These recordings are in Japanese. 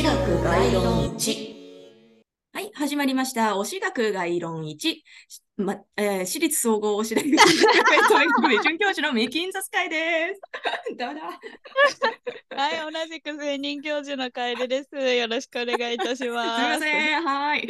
し学概論1はい、始まりました。推し学概論1。まえー私立総合推し大学教育部准教授のミキンザスカイです。ダメだ。はい、同じく専任教授の楓です。よろしくお願いいたしすみます。ません。はい。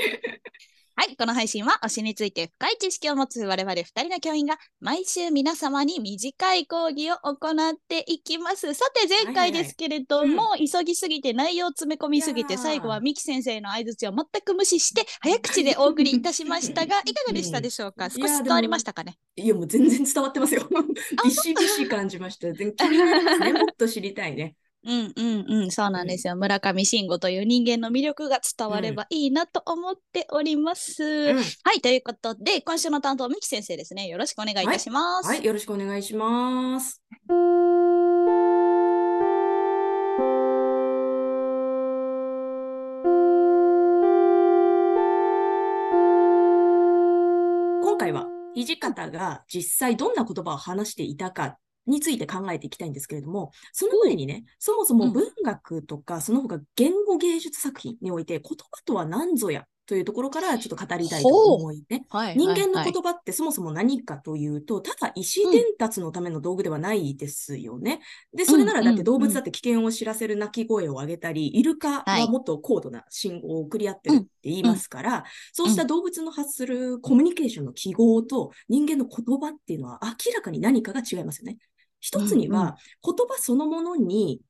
はい、この配信は推しについて深い知識を持つ我々2人の教員が毎週皆様に短い講義を行っていきます。さて、前回ですけれども、急ぎすぎて内容詰め込みすぎて、最後はミキ先生の相槌を全く無視して、早口でお送りいたしましたが、いかがでしたでしょうか、うん少し伝わりましたかね？いや、もう全然伝わってますよ。ビシビシ感じました。全気になりますね。もっと知りたいね。うんうんうん、そうなんですよ。村上信五という人間の魅力が伝わればいいなと思っております。うんはい、ということで、今週の担当、ミキ先生ですね。よろしくお願いいたします。はい、よろしくお願いします。今回は土方が実際どんな言葉を話していたかについて考えていきたいんですけれども、その前にね、そもそも文学とかその他言語芸術作品において言葉とは何ぞやというところからちょっと語りたいと思いね。はい人間のはい言葉ってそもそも何かというと、ただ意思伝達のための道具ではないですよね。で、それならだって動物だって危険を知らせる鳴き声を上げたり、イルカははいもっと高度な信号を送り合ってるって言いますから、そうした動物の発するコミュニケーションの記号と人間の言葉っていうのは明らかに何かが違いますよね。一つには言葉そのものに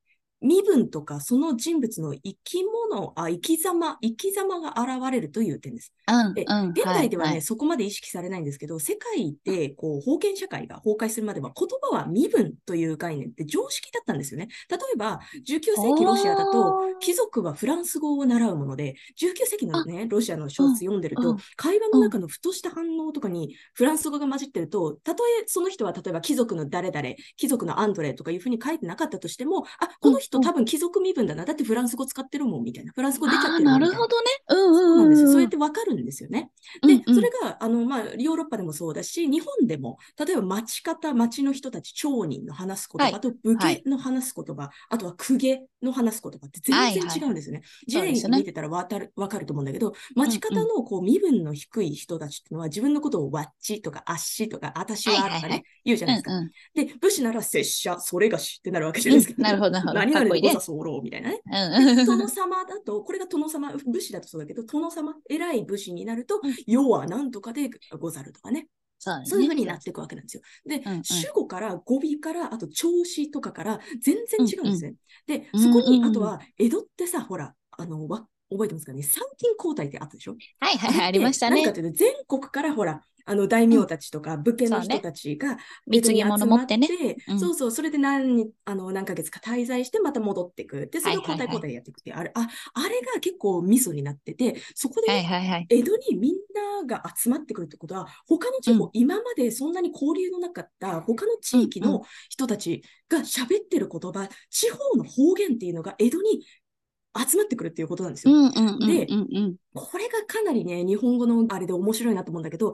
身分とかその人物の生き物、あ、生き様、生き様が現れるという点です。でうんうん、現代ではね、いいそこまで意識されないんですけど、世界でこう封建社会が崩壊するまでは、言葉は身分という概念って常識だったんですよね。例えば、19世紀ロシアだと、貴族はフランス語を習うもので、19世紀のね、ロシアの小説読んでると、うん会話の中のふとした反応とかにフランス語が混じってると、たとえその人は例えば貴族の誰々、貴族のアンドレとかいうふうに書いてなかったとしても、あ、この人うん多分貴族身分だな。だってフランス語使ってるもん、みたいな。フランス語出ちゃってるもんみたいなるほどね。うんそううんうんん。なですよ。そうやってわかるんですよね。で、うんうん。それが、あの、まあ、ヨーロッパでもそうだし、日本でも、例えば町方、町の人たち、町人の話す言葉、はい。あと武はい。家の話す言葉、あとは公家の話す言葉って全然違うんですよね。字そうですよね。見てたらわかるわかると思うんだけど、町方のこう身分の低い人たちっていうのは、自分のことをわっちとかあっしとか、あたしはとかね、はいはいはい。言うじゃないですか。うんうん。で、武士なら拙者、それがしってなるわけじゃないですか。うんなるほどなるほど。何々かっこそうみたいなね。うんうん。殿様だと、これが殿様、武士だとそうだけど、殿様、偉い武士になるとうん、世は何とかでござるとかね。そうだねそういうふうになっていくわけなんですよ。で、うんうん主語から語尾から、あと調子とかから全然違うんですね。で、うんそこに、うんあとは、江戸ってさ、ほら、あの、わ覚えてますかね、参勤交代ってあったでしょ？はいはいはい、ありましたね。何か。というと、全国からほら、あの大名たちとか武家の人たちが貢ぎ物持ってね。江戸に集まってうん。そうそう、それで何日あの何ヶ月か滞在してまた戻ってく。で、それを交代交代でやっていくってあれ、あ、あれが結構ミソになってて、そこで。江戸にみんなが集まってくるってことは、他の地方、うん。今までそんなに交流のなかった他の地域の人たちが喋ってる言葉、地方の方言っていうのが江戸に集まってくるっていうことなんですよ。うんうんうんでうんうんこれがかなりね、日本語のあれで面白いなと思うんだけど、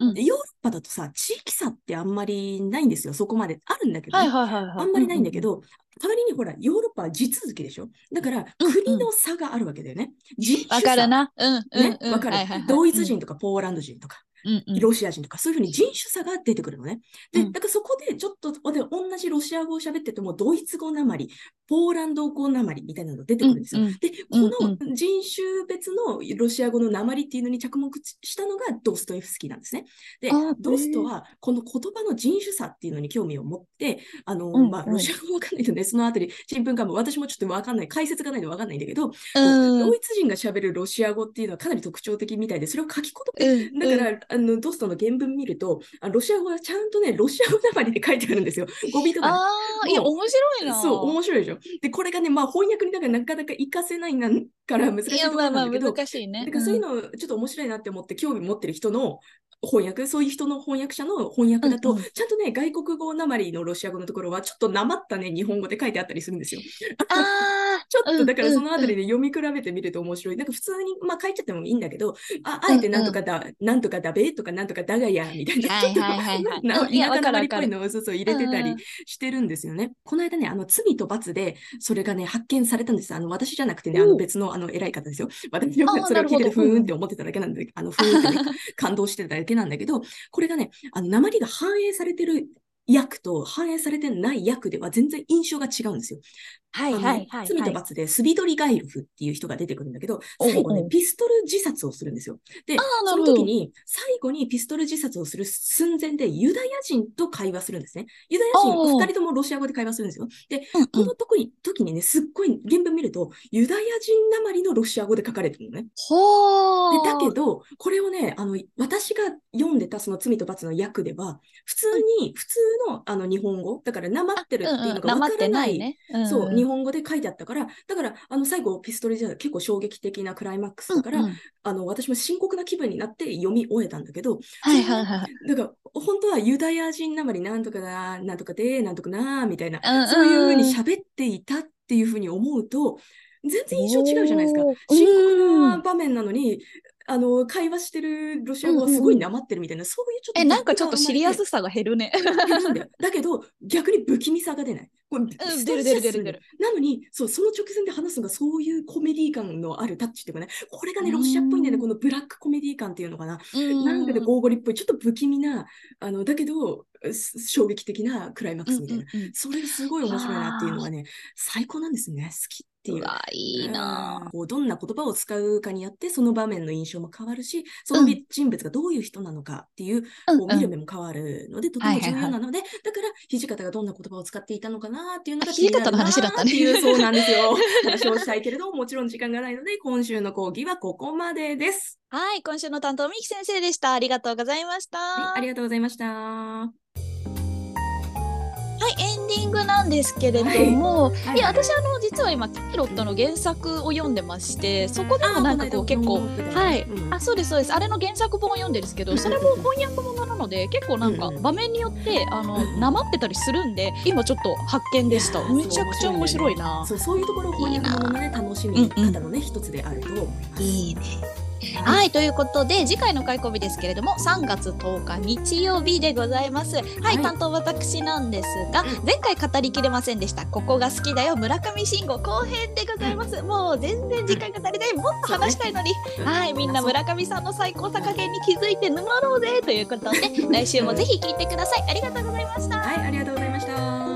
うんヨーロッパだとさ、地域差ってあんまりないんですよ、そこまで。あるんだけど。あんまりないんだけど、代わりにほら、ヨーロッパは地続きでしょ？だから、うんうん国の差があるわけだよね。人種わかる差。な。うんうんね、うん。わかる。ドイツ人とかポーランド人とか、うんうん。ロシア人とか、そういうふうに人種差が出てくるのね。で、うん。だからそこでちょっとで同じロシア語を喋ってても、ドイツ語なまり、ポーランド語なまりみたいなのが出てくるんですよ。うんうん。で、こうん。の人種別のロシア語のなまりっていうのに着目したのがドストエフスキーなんですね。であ、ドストはこの言葉の人種差っていうのに興味を持って、あの、まあ、ロシア語わかんないとね、そのあたり、新聞かも私もちょっとわかんない、解説がないとわかんないんだけど、うんドイツ人が喋るロシア語っていうのはかなり特徴的みたいで、それを書き言葉うん。だから、あの、ドストの原文見ると、あロシア語はちゃんとね、ロシア語なまりで書いてあるんですよ。語尾とかね、ああ、いや、面白いな。そう、面白いでしょ。で、これがね、まあ翻訳にだからなかなか活かせないなんから難しいところまあまあなんだけど、難しいね。だからそういうのちょっと面白いなって思って興味持ってる人の翻訳、そういう人の翻訳者の翻訳だと、うんうんちゃんとね、外国語なまりのロシア語のところは、ちょっとなまったね、日本語で書いてあったりするんですよ。ああ、ちょっとだからうんそのあたりで読み比べてみると面白い。なんか普通に、まあ書いちゃってもいいんだけど、あ、あえてなんとかだ、なんとかだべとかなんとかだがや、みたいな、はいはいはいはい。なうんいや田舎なまりっぽいのをそうそう入れてたりしてるんですよね。この間ね、あの、罪と罰で、それがね、発見されたんです。あの、私じゃなくてね、あの、別の、あの、偉い方ですよ。私はあーそれを聞いてて、ふーんって思ってただけなんで、あの、ふーんってね、感動してただけなんだけど、これがね、あの、鉛が反映されてる役と反映されてない役では全然印象が違うんですよ。はいあのねはいはい。罪と罰でスビドリガイルフっていう人が出てくるんだけど、最後ねピストル自殺をするんですよ。で、その時に、最後にピストル自殺をする寸前でユダヤ人と会話するんですね。ユダヤ人、二人ともロシア語で会話するんですよ。で、この時に時にね、すっごい原文見ると、ユダヤ人なまりのロシア語で書かれてるのね。ほー。でだけど、これをね、あの、私が読んでたその罪と罰の訳では、普通に、普通のあの日本語、だから、なまってるっていうのがわなまってからない、ね。んそう、日本語で書いてあったから、だから、あの、最後、ピストルじゃ結構衝撃的なクライマックスだから、あの、私も深刻な気分になって読み終えたんだけど、はいはいはい。だから、本当はユダヤ人なまりなんとかだ、なんとかで、なんとかな、みたいな、そういうふうに喋っていたっていうふうに思うと、全然印象違うじゃないですか。深刻うなん場面なのに、あの、会話してるロシア語はすごいなまってるみたいな、そういうちょっと。え、なんかちょっとシリアスさが減るね。だよ。だけど、逆に不気味さが出ない。これ出る出る出る出るなのに、そう、その直前で話すのがそういうコメディ感のあるタッチっていうかね、これがね、うんロシアっぽいんだよね、このブラックコメディ感っていうのかな。うんなんかでゴーゴリっぽい、ちょっと不気味な、あの、だけど、す衝撃的なクライマックスみたいな。うんうんうんそれがすごい面白いなっていうのがね、最高なんですね。好きっていうう。わ、いいなうんこうどんな言葉を使うかによって、その場面の印象も変わるし、そのうん人物がどういう人なのかっていう、うんこう見る目も変わるので、とても重要なので、だから、土方がどんな言葉を使っていたのかなっていうのが気になる土方の話だったねなっていう、そうなんですよ。話をしたいけれども、もちろん時間がないので、今週の講義はここまでです。はい、今週の担当、みき先生でした。ありがとうございました。はい、ありがとうございました。ングなんですけれども、はいいや、私、あの、実は今、キャロットの原作を読んでまして、そこでもなんかこう、結構、はい、あ、そうです、そうです。あれの原作本を読んでるんですけど、うんそれも翻訳物なので、結構なんかうんうん場面によって、あの、うんなまってたりするんで、今ちょっと発見でした。めちゃくちゃ面白いな。そう、そういうところを翻訳物のね、楽しみ方のね、一つであると思います。いいね。はい、ということで、次回の開講日ですけれども、3月10日日曜日でございます。はい、はい担当私なんですが、うん前回語りきれませんでした。ここが好きだよ、村上信五後編でございます。もう全然時間が足りない。もっと話したいのに。はい、みんな村上さんの最高さ加減に気づいて沼ろうぜということで、来週もぜひ聞いてください。ありがとうございました。はい、ありがとうございました。